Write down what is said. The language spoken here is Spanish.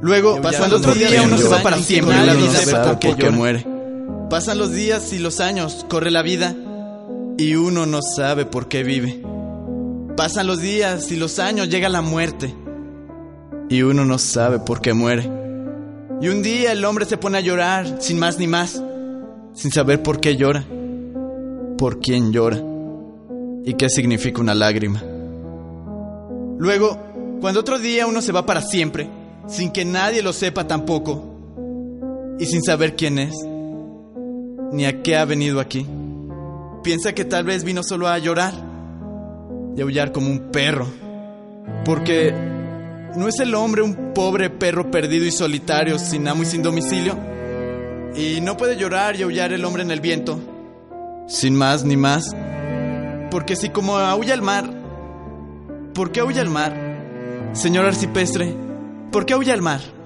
Luego, Pasan cuando otro los días, día uno se va los para siempre, la vida, por qué muere. Pasan los días y los años, corre la vida y uno no sabe por qué vive. Pasan los días y los años, llega la muerte y uno no sabe por qué muere. Y un día el hombre se pone a llorar, sin más ni más, sin saber por qué llora, por quién llora y qué significa una lágrima. Luego, cuando otro día uno se va para siempre, sin que nadie lo sepa tampoco, y sin saber quién es, ni a qué ha venido aquí, piensa que tal vez vino solo a llorar y aullar como un perro, porque ¿no es el hombre un pobre perro perdido y solitario, sin amo y sin domicilio? Y no puede llorar y aullar el hombre en el viento, sin más ni más, porque si como aúlla el mar, ¿por qué aúlla el mar? Señor arcipestre, ¿por qué aúlla el mar?